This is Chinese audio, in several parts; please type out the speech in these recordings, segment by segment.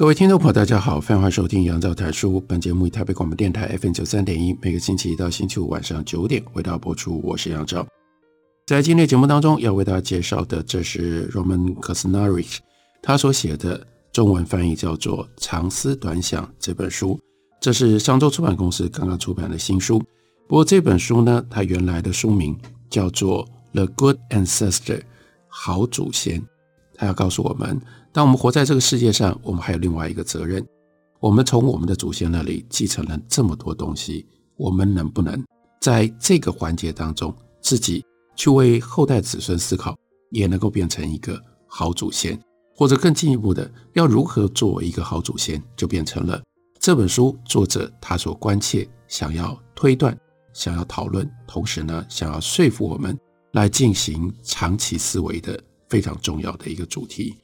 各位听众朋友，大家好，欢迎收听杨照谈书。本节目以台北广播电台 FM 九三点一，每个星期一到星期五晚上九点为大家播出。我是杨照。在今天节目当中要为大家介绍的，这是 Roman Krznaric 他所写的中文翻译叫做《长思短想》这本书。这是商周出版公司刚刚出版的新书。不过这本书呢，它原来的书名叫做《The Good Ancestor》，好祖先。他要告诉我们。当我们活在这个世界上，我们还有另外一个责任。我们从我们的祖先那里继承了这么多东西，我们能不能在这个环节当中，自己去为后代子孙思考，也能够变成一个好祖先？或者更进一步的，要如何作为一个好祖先，就变成了这本书作者他所关切、想要推断、想要讨论，同时呢，想要说服我们来进行长期思维的非常重要的一个主题。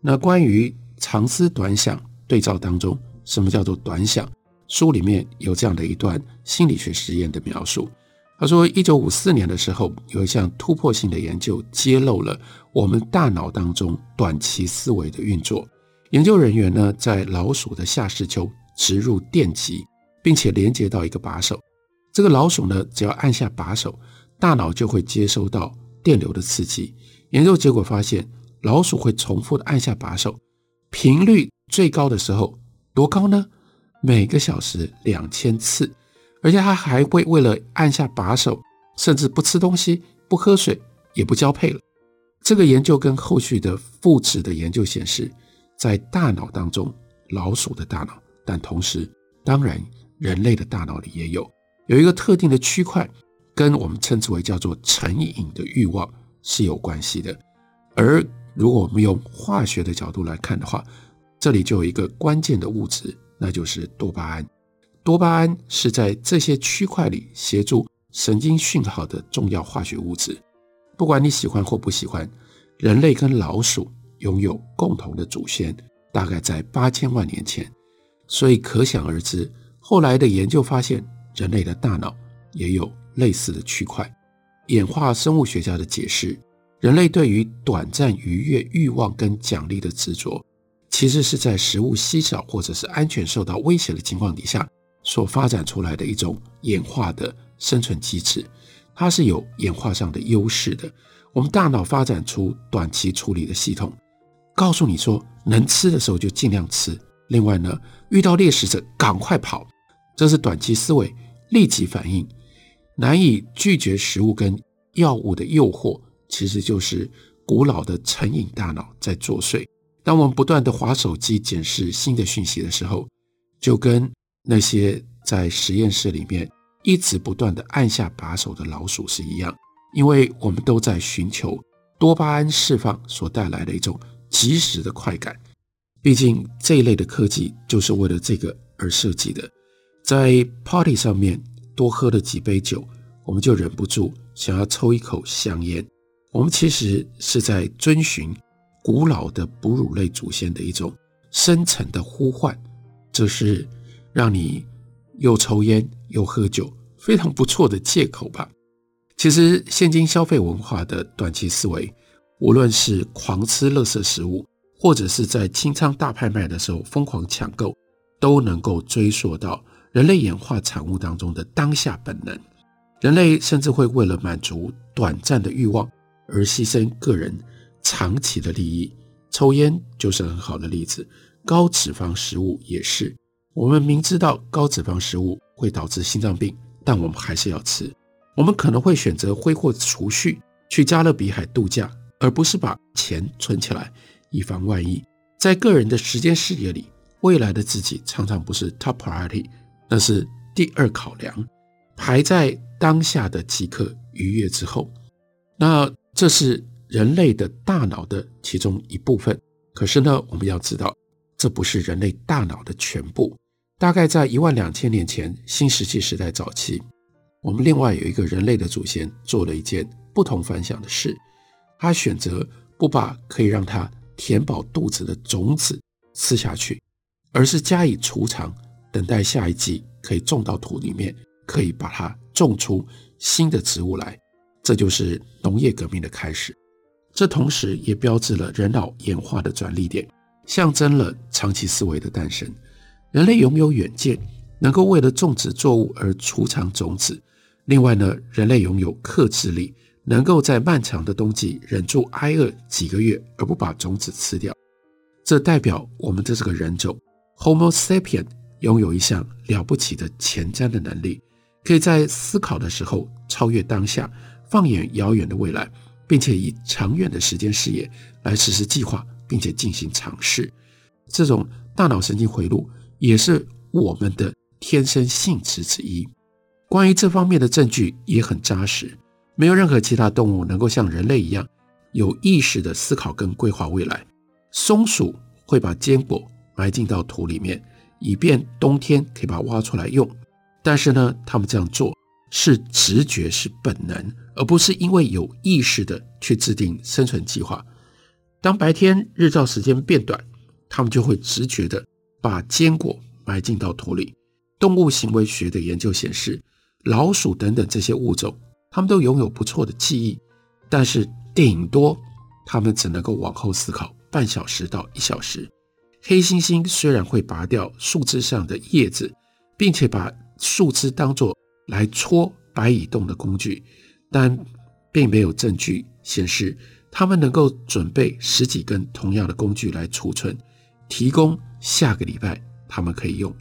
那关于长思短想对照当中，什么叫做短想？书里面有这样的一段心理学实验的描述。他说，一九五四年的时候，有一项突破性的研究揭露了我们大脑当中短期思维的运作。研究人员呢，在老鼠的下视丘植入电极，并且连接到一个把手。这个老鼠呢，只要按下把手，大脑就会接收到电流的刺激。研究结果发现。老鼠会重复的按下把手，频率最高的时候多高呢？每个小时两千次，而且它还会为了按下把手，甚至不吃东西、不喝水、也不交配了。这个研究跟后续的复制的研究显示，在大脑当中，老鼠的大脑，但同时，当然人类的大脑里也有有一个特定的区块，跟我们称之为叫做成瘾的欲望是有关系的，而。如果我们用化学的角度来看的话，这里就有一个关键的物质，那就是多巴胺。多巴胺是在这些区块里协助神经讯号的重要化学物质。不管你喜欢或不喜欢，人类跟老鼠拥有共同的祖先，大概在八千万年前。所以可想而知，后来的研究发现，人类的大脑也有类似的区块。演化生物学家的解释。人类对于短暂愉悦欲望跟奖励的执着，其实是在食物稀少或者是安全受到威胁的情况底下所发展出来的一种演化的生存机制。它是有演化上的优势的。我们大脑发展出短期处理的系统，告诉你说能吃的时候就尽量吃。另外呢，遇到猎食者赶快跑，这是短期思维，立即反应，难以拒绝食物跟药物的诱惑。其实就是古老的成瘾大脑在作祟。当我们不断地滑手机检视新的讯息的时候，就跟那些在实验室里面一直不断地按下把手的老鼠是一样，因为我们都在寻求多巴胺释放所带来的一种即时的快感。毕竟这一类的科技就是为了这个而设计的。在 party 上面多喝了几杯酒，我们就忍不住想要抽一口香烟。我们其实是在遵循古老的哺乳类祖先的一种深层的呼唤，这是让你又抽烟又喝酒非常不错的借口吧？其实现今消费文化的短期思维，无论是狂吃垃圾食物，或者是在清仓大拍卖的时候疯狂抢购，都能够追溯到人类演化产物当中的当下本能。人类甚至会为了满足短暂的欲望。而牺牲个人长期的利益，抽烟就是很好的例子。高脂肪食物也是。我们明知道高脂肪食物会导致心脏病，但我们还是要吃。我们可能会选择挥霍储蓄去加勒比海度假，而不是把钱存起来以防万一。在个人的时间视野里，未来的自己常常不是 top priority，那是第二考量，排在当下的即刻愉悦之后。那。这是人类的大脑的其中一部分。可是呢，我们要知道，这不是人类大脑的全部。大概在一万两千年前，新石器时代早期，我们另外有一个人类的祖先做了一件不同凡响的事，他选择不把可以让他填饱肚子的种子吃下去，而是加以储藏，等待下一季可以种到土里面，可以把它种出新的植物来。这就是农业革命的开始。这同时也标志了人脑演化的转捩点，象征了长期思维的诞生。人类拥有远见，能够为了种植作物而储藏种子。另外呢，人类拥有克制力，能够在漫长的冬季忍住挨饿几个月而不把种子吃掉。这代表我们的这个人种 Homo sapien 拥有一项了不起的前瞻的能力，可以在思考的时候超越当下，放眼遥远的未来，并且以长远的时间视野来实施计划，并且进行尝试。这种大脑神经回路。也是我们的天生性质之一。关于这方面的证据也很扎实，没有任何其他动物能够像人类一样有意识地思考跟规划未来。松鼠会把坚果埋进到土里面，以便冬天可以把它挖出来用。但是呢，他们这样做是直觉，是本能，而不是因为有意识地去制定生存计划。当白天日照时间变短，他们就会直觉地。把坚果埋进到土里。动物行为学的研究显示，老鼠等等这些物种，它们都拥有不错的记忆，但是顶多它们只能够往后思考半小时到一小时。黑猩猩虽然会拔掉树枝上的叶子，并且把树枝当作来戳白蚁洞的工具，但并没有证据显示它们能够准备十几根同样的工具来储存，提供。下个礼拜他们可以用，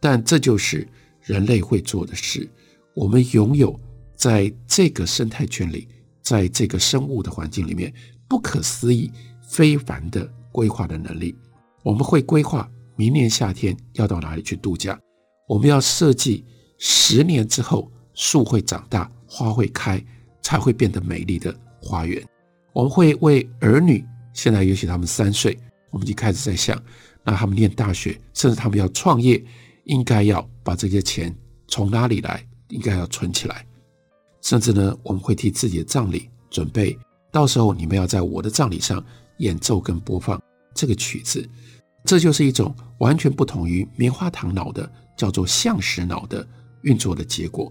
但这就是人类会做的事。我们拥有在这个生态圈里，在这个生物的环境里面不可思议、非凡的规划的能力。我们会规划明年夏天要到哪里去度假，我们要设计十年之后树会长大、花会开，才会变得美丽的花园。我们会为儿女，现在也许他们三岁，我们就开始在想。那他们念大学，甚至他们要创业，应该要把这些钱从哪里来？应该要存起来。甚至呢，我们会替自己的葬礼准备，到时候你们要在我的葬礼上演奏跟播放这个曲子。这就是一种完全不同于棉花糖脑的，叫做象石脑的运作的结果。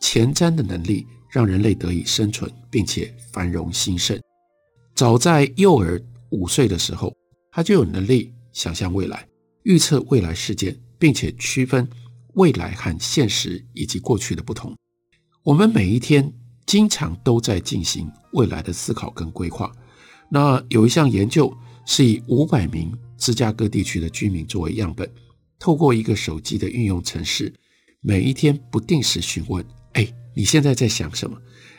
前瞻的能力让人类得以生存，并且繁荣兴盛。早在幼儿五岁的时候，他就有能力。想象未来，预测未来事件，并且区分未来和现实以及过去的不同。我们每一天经常都在进行未来的思考跟规划。那有一项研究是以五百名芝加哥地区的居民作为样本，透过一个手机的运用程式，每一天不定时询问：“哎，你现在在想什么？”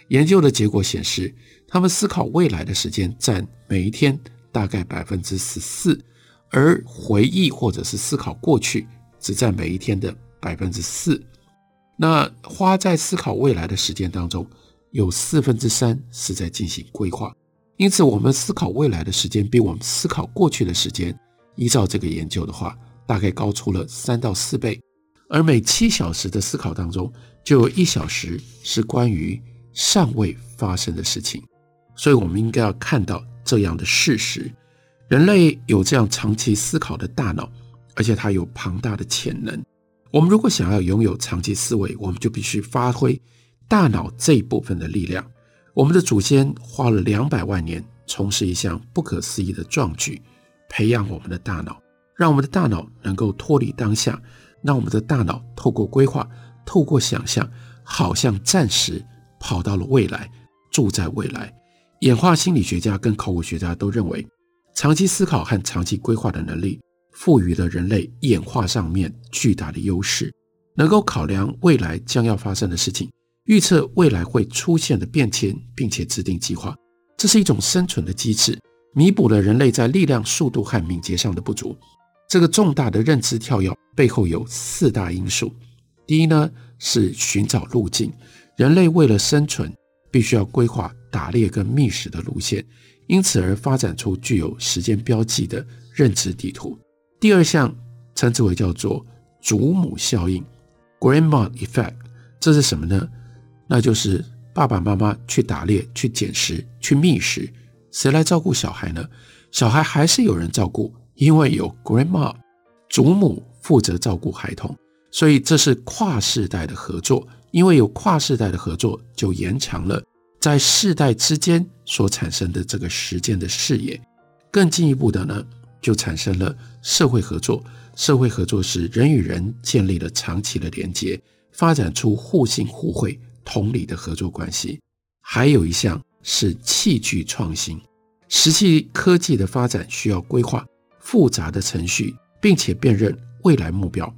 研究的结果显示，他们思考未来的时间占每一天大概百分之十四。而回忆或者是思考过去，只占每一天的百分之四。那花在思考未来的时间当中，有四分之三是在进行规划。因此，我们思考未来的时间比我们思考过去的时间，依照这个研究的话，大概高出了三到四倍。而每七小时的思考当中，就有一小时是关于尚未发生的事情。所以，我们应该要看到这样的事实。人类有这样长期思考的大脑，而且它有庞大的潜能。我们如果想要拥有长期思维，我们就必须发挥大脑这一部分的力量。我们的祖先花了两百万年从事一项不可思议的壮举，培养我们的大脑，让我们的大脑能够脱离当下，让我们的大脑透过规划、透过想象，好像暂时跑到了未来，住在未来。演化心理学家跟考古学家都认为。长期思考和长期规划的能力，赋予了人类演化上面巨大的优势，能够考量未来将要发生的事情，预测未来会出现的变迁，并且制定计划。这是一种生存的机制，弥补了人类在力量、速度和敏捷上的不足。这个重大的认知跳跃背后有四大因素：第一呢，是寻找路径，人类为了生存，必须要规划打猎跟觅食的路线。因此而发展出具有时间标记的认知地图。第二项称之为叫做祖母效应 （Grandma Effect），这是什么呢？那就是爸爸妈妈去打猎、去捡食、去觅食，谁来照顾小孩呢？小孩还是有人照顾，因为有 Grandma，祖母负责照顾孩童，所以这是跨世代的合作。因为有跨世代的合作，就延长了在世代之间所产生的这个时间的视野。更进一步的呢，就产生了社会合作。社会合作是人与人建立了长期的连接，发展出互信互惠、同理的合作关系。还有一项是器具创新。石器科技的发展需要规划复杂的程序，并且辨认未来目标。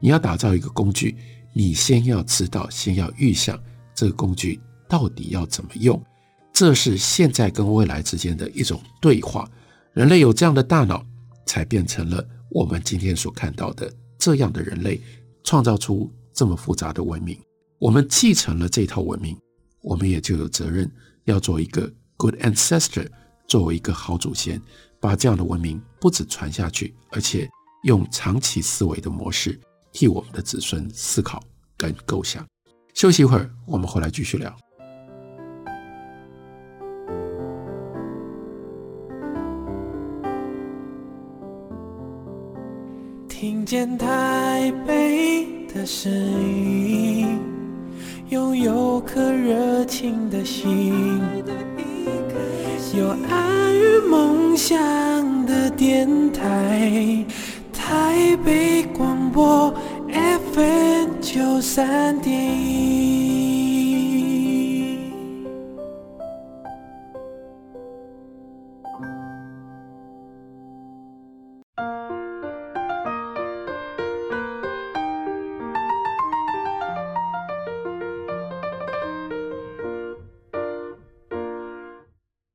你要打造一个工具。你先要知道，先要预想这个工具到底要怎么用，这是现在跟未来之间的一种对话。人类有这样的大脑，才变成了我们今天所看到的这样的人类，创造出这么复杂的文明。我们继承了这套文明，我们也就有责任要做一个 good ancestor，作为一个好祖先，把这样的文明不止传下去，而且用长期思维的模式。替我们的子孙思考跟构想。休息一会儿，我们回来继续聊。听见台北的声音，拥有颗热情的心，有爱与梦想的电台。台北广播 FM 九三点一，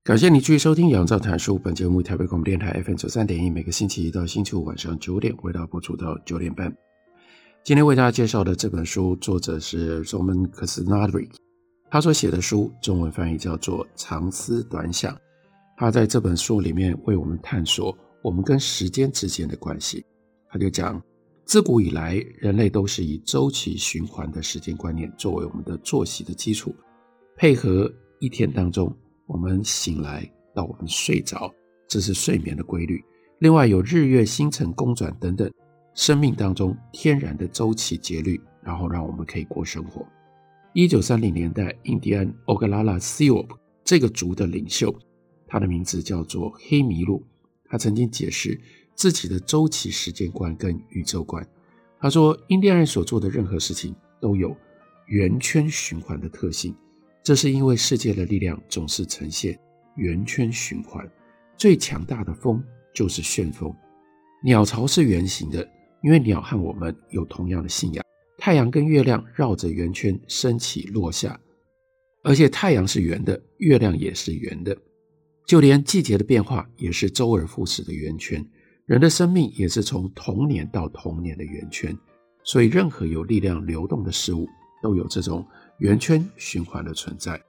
感谢你继续收听《杨照谈书》本节目，台北广播电台 FM 九三点一，每个星期一到星期五晚上九点，为大家播出到九点半。今天为大家介绍的这本书，作者是 Zoran Krasnaric，他所写的书中文翻译叫做《长思短想》。他在这本书里面为我们探索我们跟时间之间的关系。他就讲，自古以来，人类都是以周期循环的时间观念作为我们的作息的基础，配合一天当中。我们醒来到我们睡着，这是睡眠的规律。另外有日月星辰公转等等，生命当中天然的周期节律，然后让我们可以过生活。一九三零年代，印第安欧格拉拉西奥普这个族的领袖，他的名字叫做黑麋鹿。他曾经解释自己的周期时间观跟宇宙观。他说，印第安人所做的任何事情都有圆圈循环的特性。这是因为世界的力量总是呈现圆圈循环，最强大的风就是旋风。鸟巢是圆形的，因为鸟和我们有同样的信仰。太阳跟月亮绕着圆圈升起落下，而且太阳是圆的，月亮也是圆的。就连季节的变化也是周而复始的圆圈，人的生命也是从童年到童年的圆圈。所以，任何有力量流动的事物都有这种。圆圈循环的存在，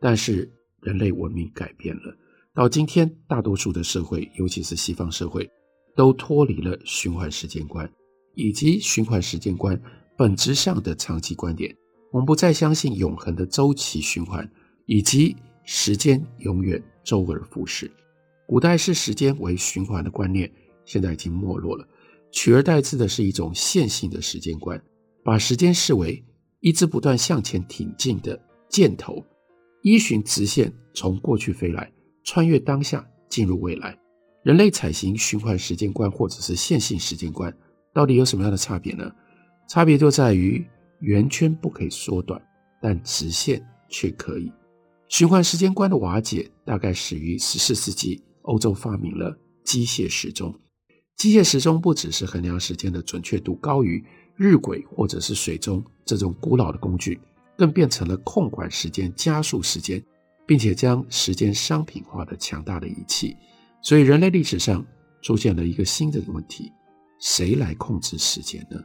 但是人类文明改变了。到今天，大多数的社会，尤其是西方社会，都脱离了循环时间观，以及循环时间观本质上的长期观点。我们不再相信永恒的周期循环，以及时间永远周而复始。古代视时间为循环的观念，现在已经没落了，取而代之的是一种线性的时间观，把时间视为。一直不断向前挺进的箭头，依循直线从过去飞来，穿越当下进入未来。人类采行循环时间观或者是线性时间观，到底有什么样的差别呢？差别就在于圆圈不可以缩短，但直线却可以。循环时间观的瓦解大概始于十四世纪，欧洲发明了机械时钟。机械时钟不只是衡量时间的准确度高于。日晷或者是水钟这种古老的工具，更变成了控管时间、加速时间，并且将时间商品化的强大的仪器。所以，人类历史上出现了一个新的问题：谁来控制时间呢？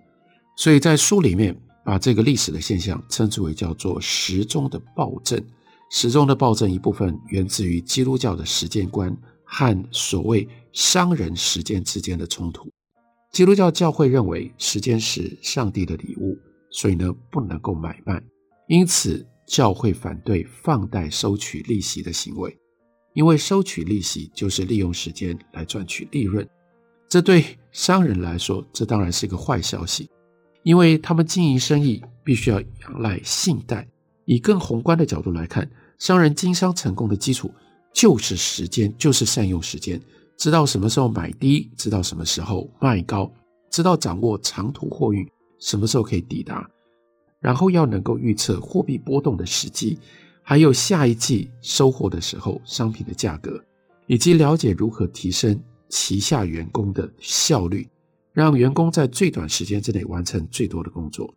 所以在书里面把这个历史的现象称之为叫做时钟的暴政。时钟的暴政一部分源自于基督教的时间观和所谓商人时间之间的冲突。基督教教会认为时间是上帝的礼物，所以呢不能够买卖，因此教会反对放贷收取利息的行为，因为收取利息就是利用时间来赚取利润。这对商人来说，这当然是个坏消息，因为他们经营生意必须要仰赖信贷。以更宏观的角度来看，商人经商成功的基础就是时间，就是善用时间，知道什么时候买低，知道什么时候卖高，知道掌握长途货运什么时候可以抵达，然后要能够预测货币波动的时机，还有下一季收获的时候商品的价格，以及了解如何提升旗下员工的效率，让员工在最短时间之内完成最多的工作。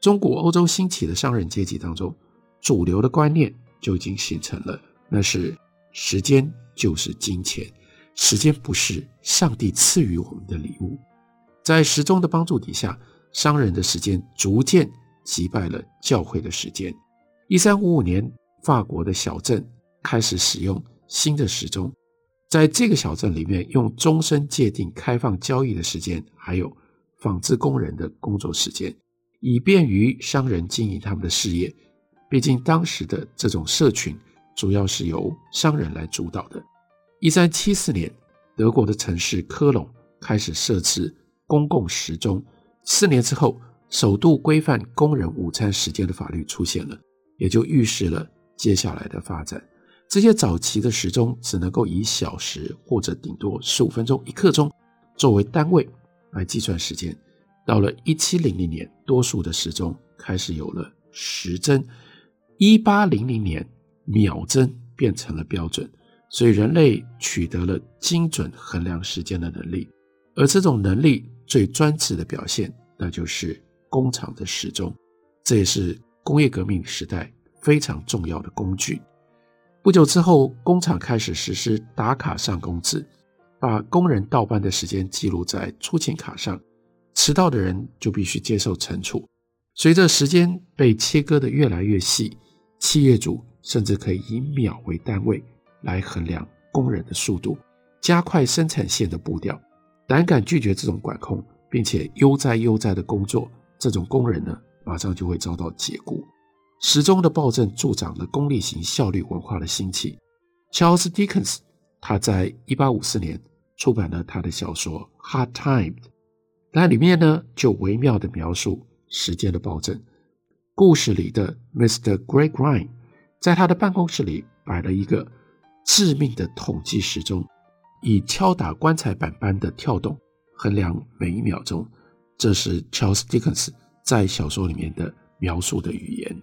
中古欧洲兴起的商人阶级当中，主流的观念就已经形成了，那是时间就是金钱，时间不是上帝赐予我们的礼物。在时钟的帮助底下，商人的时间逐渐击败了教会的时间。一三五五年，法国的小镇开始使用新的时钟，在这个小镇里面，用钟声界定开放交易的时间，还有纺织工人的工作时间，以便于商人经营他们的事业。毕竟当时的这种社群主要是由商人来主导的。一三七四年，德国的城市科隆开始设置公共时钟。四年之后，首度规范工人午餐时间的法律出现了，也就预示了接下来的发展。这些早期的时钟只能够以小时或者顶多十五分钟、一刻钟作为单位来计算时间。到了一七零零年，多数的时钟开始有了时针。一八零零年，秒针变成了标准，所以人类取得了精准衡量时间的能力。而这种能力最专制的表现，那就是工厂的时钟。这也是工业革命时代非常重要的工具。不久之后，工厂开始实施打卡上工制，把工人到班的时间记录在出勤卡上，迟到的人就必须接受惩处。随着时间被切割得越来越细。企业主甚至可以以秒为单位来衡量工人的速度，加快生产线的步调。胆敢拒绝这种管控，并且悠哉悠哉的工作，这种工人呢，马上就会遭到解雇。时钟的暴政助长了功利型效率文化的兴起。Charles Dickens 他在一八五四年出版了他的小说《Hard Times》，那里面呢就微妙地描述时间的暴政。故事里的 Mr. Gradgrind 在他的办公室里摆了一个致命的统计时钟，以敲打棺材板般的跳动衡量每一秒钟。这是 Charles Dickens 在小说里面的描述的语言。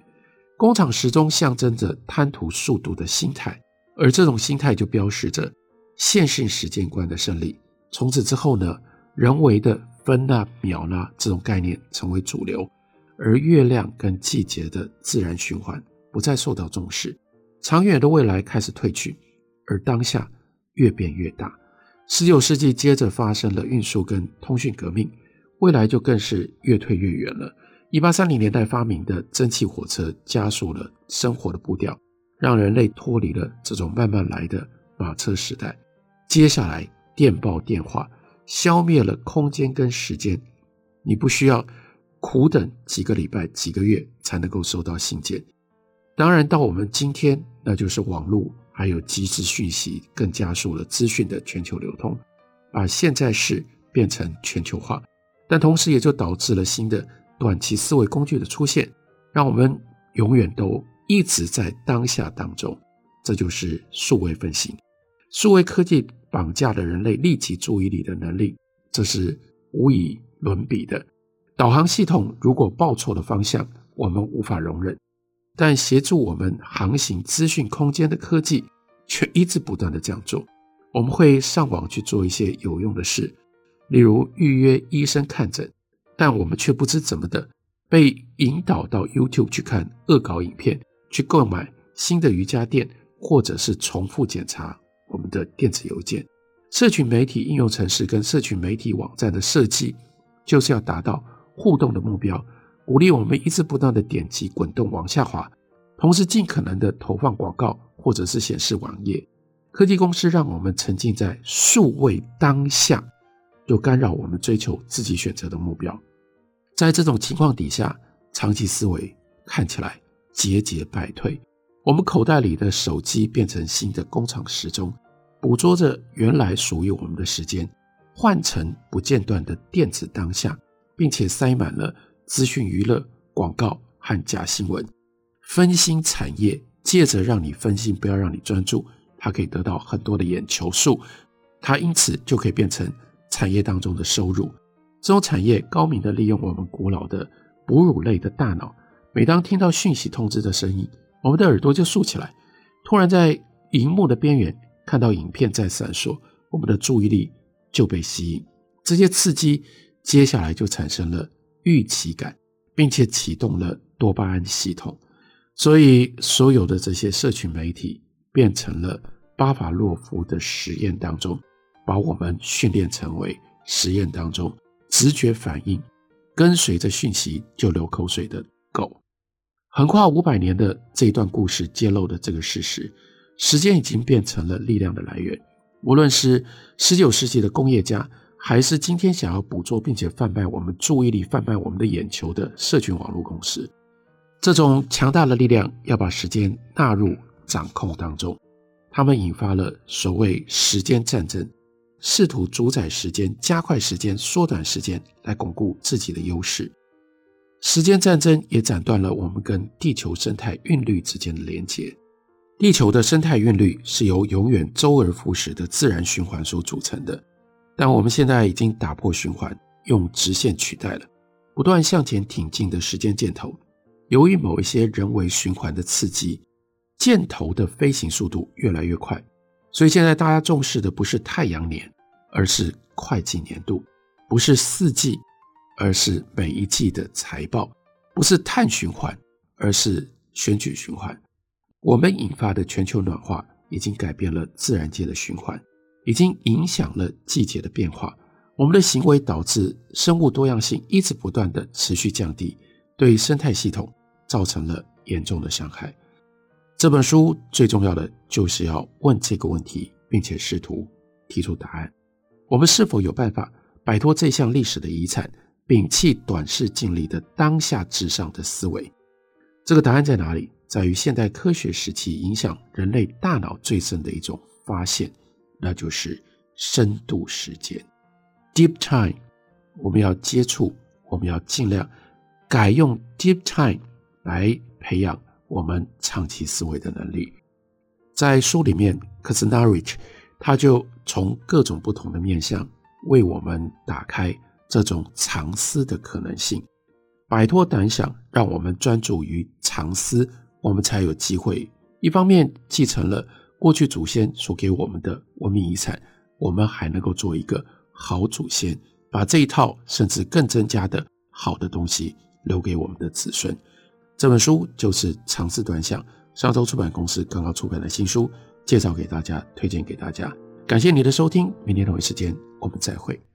工厂时钟象征着贪图速度的心态，而这种心态就标示着线性时间观的胜利。从此之后呢，人为的分纳秒纳这种概念成为主流。而月亮跟季节的自然循环不再受到重视，长远的未来开始褪去，而当下越变越大。十九世纪接着发生了运输跟通讯革命，未来就更是越退越远了。一八三零年代发明的蒸汽火车加速了生活的步调，让人类脱离了这种慢慢来的马车时代。接下来电报电话消灭了空间跟时间，你不需要。苦等几个礼拜、几个月才能够收到信件。当然，到我们今天，那就是网络还有即时讯息更加速了资讯的全球流通，把现在式变成全球化。但同时，也就导致了新的短期思维工具的出现，让我们永远都一直在当下当中。这就是数位分心，数位科技绑架了人类立即注意力的能力，这是无以伦比的。导航系统如果报错了方向，我们无法容忍；但协助我们航行资讯空间的科技却一直不断的这样做。我们会上网去做一些有用的事，例如预约医生看诊，但我们却不知怎么的被引导到 YouTube 去看恶搞影片，去购买新的瑜伽垫，或者是重复检查我们的电子邮件。社群媒体应用程式跟社群媒体网站的设计，就是要达到。互动的目标，鼓励我们一直不断的点击、滚动、往下滑，同时尽可能的投放广告或者是显示网页。科技公司让我们沉浸在数位当下，又干扰我们追求自己选择的目标。在这种情况底下，长期思维看起来节节败退。我们口袋里的手机变成新的工厂时钟，捕捉着原来属于我们的时间，换成不间断的电子当下，并且塞满了资讯、娱乐、广告和假新闻，分心产业，借着让你分心，不要让你专注。它可以得到很多的眼球数，它因此就可以变成产业当中的收入。这种产业高明的利用我们古老的哺乳类的大脑，每当听到讯息通知的声音，我们的耳朵就竖起来。突然在荧幕的边缘看到影片在闪烁，我们的注意力就被吸引。这些刺激接下来就产生了预期感，并且启动了多巴胺系统。所以所有的这些社群媒体。变成了巴伐洛夫的实验当中，把我们训练成为实验当中直觉反应、跟随着讯息就流口水的狗。横跨五百年的这一段故事揭露的这个事实，时间已经变成了力量的来源。无论是十九世纪的工业家，还是今天想要捕捉并且贩卖我们注意力、贩卖我们的眼球的社群网络公司，这种强大的力量要把时间纳入。掌控当中，他们引发了所谓时间战争，试图主宰时间、加快时间、缩短时间，来巩固自己的优势。时间战争也斩断了我们跟地球生态韵律之间的连接。地球的生态韵律是由永远周而复始的自然循环所组成的，但我们现在已经打破循环，用直线取代了，不断向前挺进的时间箭头。由于某一些人为循环的刺激。箭头的飞行速度越来越快，所以现在大家重视的不是太阳年，而是会计年度；不是四季，而是每一季的财报；不是碳循环，而是选举循环。我们引发的全球暖化已经改变了自然界的循环，已经影响了季节的变化。我们的行为导致生物多样性一直不断的持续降低，对生态系统造成了严重的伤害。这本书最重要的就是要问这个问题，并且试图提出答案。我们是否有办法摆脱这项历史的遗产，摒弃短视近利的当下至上的思维？这个答案在哪里？在于现代科学时期影响人类大脑最深的一种发现，那就是深度时间 （deep time）。我们要接触，我们要尽量改用 deep time 来培养。我们长期思维的能力，在书里面，Krznaric 他就从各种不同的面向为我们打开这种长思的可能性，摆脱胆想，让我们专注于长思，我们才有机会。一方面继承了过去祖先所给我们的文明遗产，我们还能够做一个好祖先，把这一套甚至更增加的好的东西留给我们的子孙。这本书就是长治短想，上周出版公司刚刚出版的新书，介绍给大家，推荐给大家。感谢你的收听，明天同一时间我们再会。